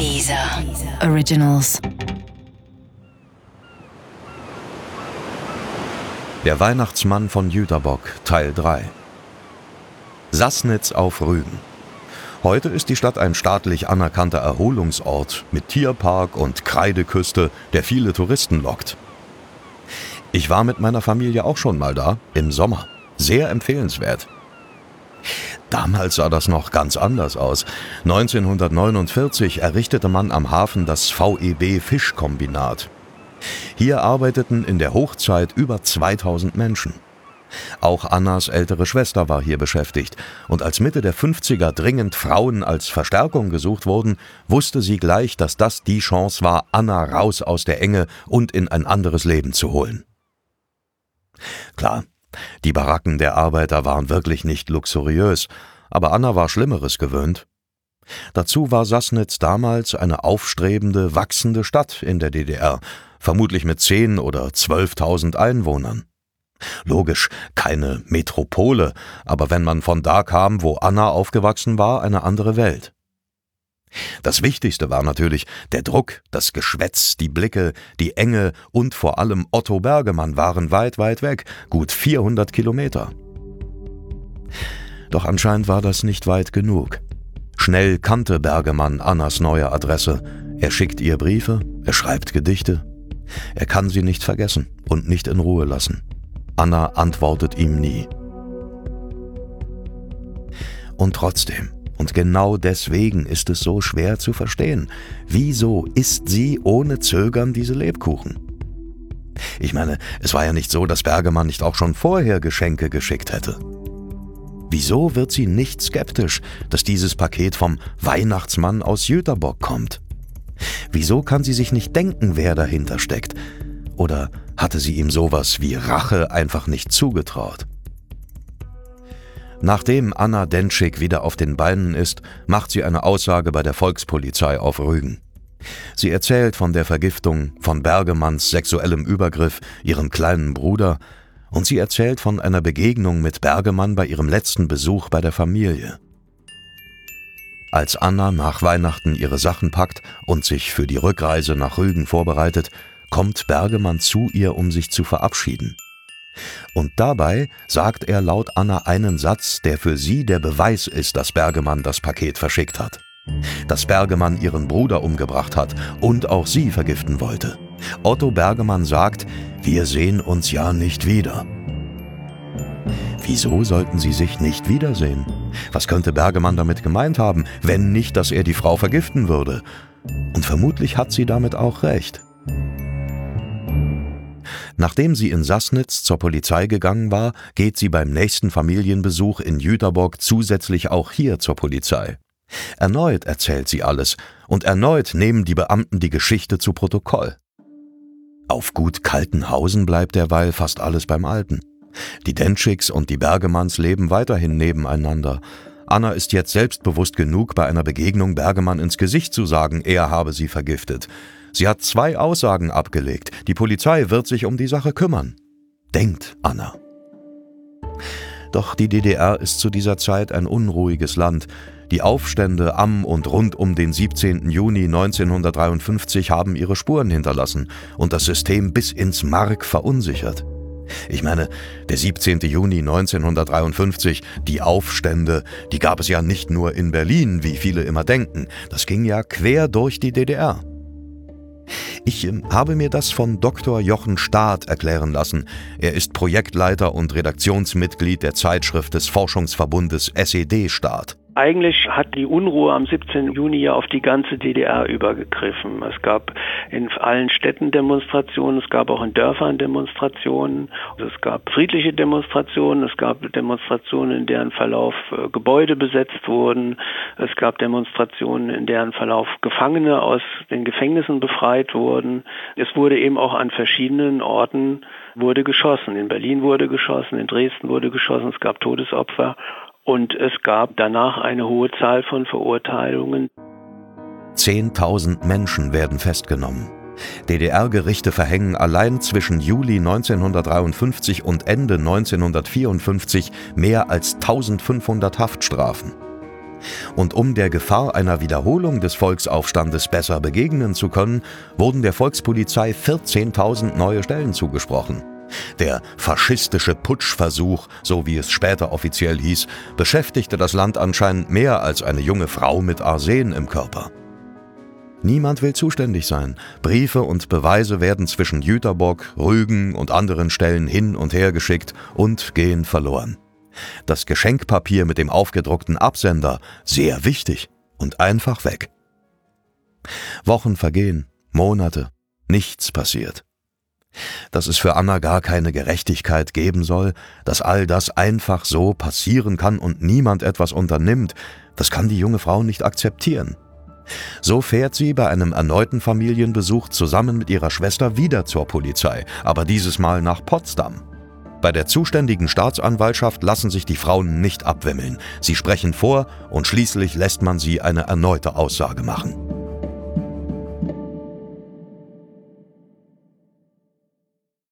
Dieser Originals. Der Weihnachtsmann von Jüterbock, Teil 3. Sassnitz auf Rügen. Heute ist die Stadt ein staatlich anerkannter Erholungsort mit Tierpark und Kreideküste, der viele Touristen lockt. Ich war mit meiner Familie auch schon mal da, im Sommer. Sehr empfehlenswert. Damals sah das noch ganz anders aus. 1949 errichtete man am Hafen das VEB Fischkombinat. Hier arbeiteten in der Hochzeit über 2000 Menschen. Auch Annas ältere Schwester war hier beschäftigt, und als Mitte der 50er dringend Frauen als Verstärkung gesucht wurden, wusste sie gleich, dass das die Chance war, Anna raus aus der Enge und in ein anderes Leben zu holen. Klar, die Baracken der Arbeiter waren wirklich nicht luxuriös, aber Anna war Schlimmeres gewöhnt. Dazu war Sassnitz damals eine aufstrebende, wachsende Stadt in der DDR, vermutlich mit zehn oder zwölftausend Einwohnern. Logisch, keine Metropole, aber wenn man von da kam, wo Anna aufgewachsen war, eine andere Welt. Das Wichtigste war natürlich der Druck, das Geschwätz, die Blicke, die Enge und vor allem Otto Bergemann waren weit, weit weg, gut 400 Kilometer. Doch anscheinend war das nicht weit genug. Schnell kannte Bergemann Annas neue Adresse. Er schickt ihr Briefe, er schreibt Gedichte. Er kann sie nicht vergessen und nicht in Ruhe lassen. Anna antwortet ihm nie. Und trotzdem, und genau deswegen ist es so schwer zu verstehen. Wieso isst sie ohne Zögern diese Lebkuchen? Ich meine, es war ja nicht so, dass Bergemann nicht auch schon vorher Geschenke geschickt hätte. Wieso wird sie nicht skeptisch, dass dieses Paket vom Weihnachtsmann aus Jüterbock kommt? Wieso kann sie sich nicht denken, wer dahinter steckt? Oder hatte sie ihm sowas wie Rache einfach nicht zugetraut? Nachdem Anna Denschik wieder auf den Beinen ist, macht sie eine Aussage bei der Volkspolizei auf Rügen. Sie erzählt von der Vergiftung, von Bergemanns sexuellem Übergriff, ihrem kleinen Bruder, und sie erzählt von einer Begegnung mit Bergemann bei ihrem letzten Besuch bei der Familie. Als Anna nach Weihnachten ihre Sachen packt und sich für die Rückreise nach Rügen vorbereitet, kommt Bergemann zu ihr, um sich zu verabschieden. Und dabei sagt er laut Anna einen Satz, der für sie der Beweis ist, dass Bergemann das Paket verschickt hat. Dass Bergemann ihren Bruder umgebracht hat und auch sie vergiften wollte. Otto Bergemann sagt, wir sehen uns ja nicht wieder. Wieso sollten sie sich nicht wiedersehen? Was könnte Bergemann damit gemeint haben, wenn nicht, dass er die Frau vergiften würde? Und vermutlich hat sie damit auch recht. Nachdem sie in Sassnitz zur Polizei gegangen war, geht sie beim nächsten Familienbesuch in Jüterbock zusätzlich auch hier zur Polizei. Erneut erzählt sie alles, und erneut nehmen die Beamten die Geschichte zu Protokoll. Auf gut Kaltenhausen bleibt derweil fast alles beim Alten. Die Dentschicks und die Bergemanns leben weiterhin nebeneinander. Anna ist jetzt selbstbewusst genug, bei einer Begegnung Bergemann ins Gesicht zu sagen, er habe sie vergiftet. Sie hat zwei Aussagen abgelegt. Die Polizei wird sich um die Sache kümmern. Denkt Anna. Doch die DDR ist zu dieser Zeit ein unruhiges Land. Die Aufstände am und rund um den 17. Juni 1953 haben ihre Spuren hinterlassen und das System bis ins Mark verunsichert. Ich meine, der 17. Juni 1953, die Aufstände, die gab es ja nicht nur in Berlin, wie viele immer denken, das ging ja quer durch die DDR. Ich ähm, habe mir das von Dr. Jochen Staat erklären lassen. Er ist Projektleiter und Redaktionsmitglied der Zeitschrift des Forschungsverbundes SED Staat. Eigentlich hat die Unruhe am 17. Juni ja auf die ganze DDR übergegriffen. Es gab in allen Städten Demonstrationen, es gab auch in Dörfern Demonstrationen, es gab friedliche Demonstrationen, es gab Demonstrationen, in deren Verlauf äh, Gebäude besetzt wurden, es gab Demonstrationen, in deren Verlauf Gefangene aus den Gefängnissen befreit wurden. Es wurde eben auch an verschiedenen Orten wurde geschossen. In Berlin wurde geschossen, in Dresden wurde geschossen, es gab Todesopfer. Und es gab danach eine hohe Zahl von Verurteilungen. Zehntausend Menschen werden festgenommen. DDR-Gerichte verhängen allein zwischen Juli 1953 und Ende 1954 mehr als 1500 Haftstrafen. Und um der Gefahr einer Wiederholung des Volksaufstandes besser begegnen zu können, wurden der Volkspolizei 14.000 neue Stellen zugesprochen. Der faschistische Putschversuch, so wie es später offiziell hieß, beschäftigte das Land anscheinend mehr als eine junge Frau mit Arsen im Körper. Niemand will zuständig sein. Briefe und Beweise werden zwischen Jüterbock, Rügen und anderen Stellen hin und her geschickt und gehen verloren. Das Geschenkpapier mit dem aufgedruckten Absender, sehr wichtig und einfach weg. Wochen vergehen, Monate, nichts passiert. Dass es für Anna gar keine Gerechtigkeit geben soll, dass all das einfach so passieren kann und niemand etwas unternimmt, das kann die junge Frau nicht akzeptieren. So fährt sie bei einem erneuten Familienbesuch zusammen mit ihrer Schwester wieder zur Polizei, aber dieses Mal nach Potsdam. Bei der zuständigen Staatsanwaltschaft lassen sich die Frauen nicht abwimmeln. Sie sprechen vor und schließlich lässt man sie eine erneute Aussage machen.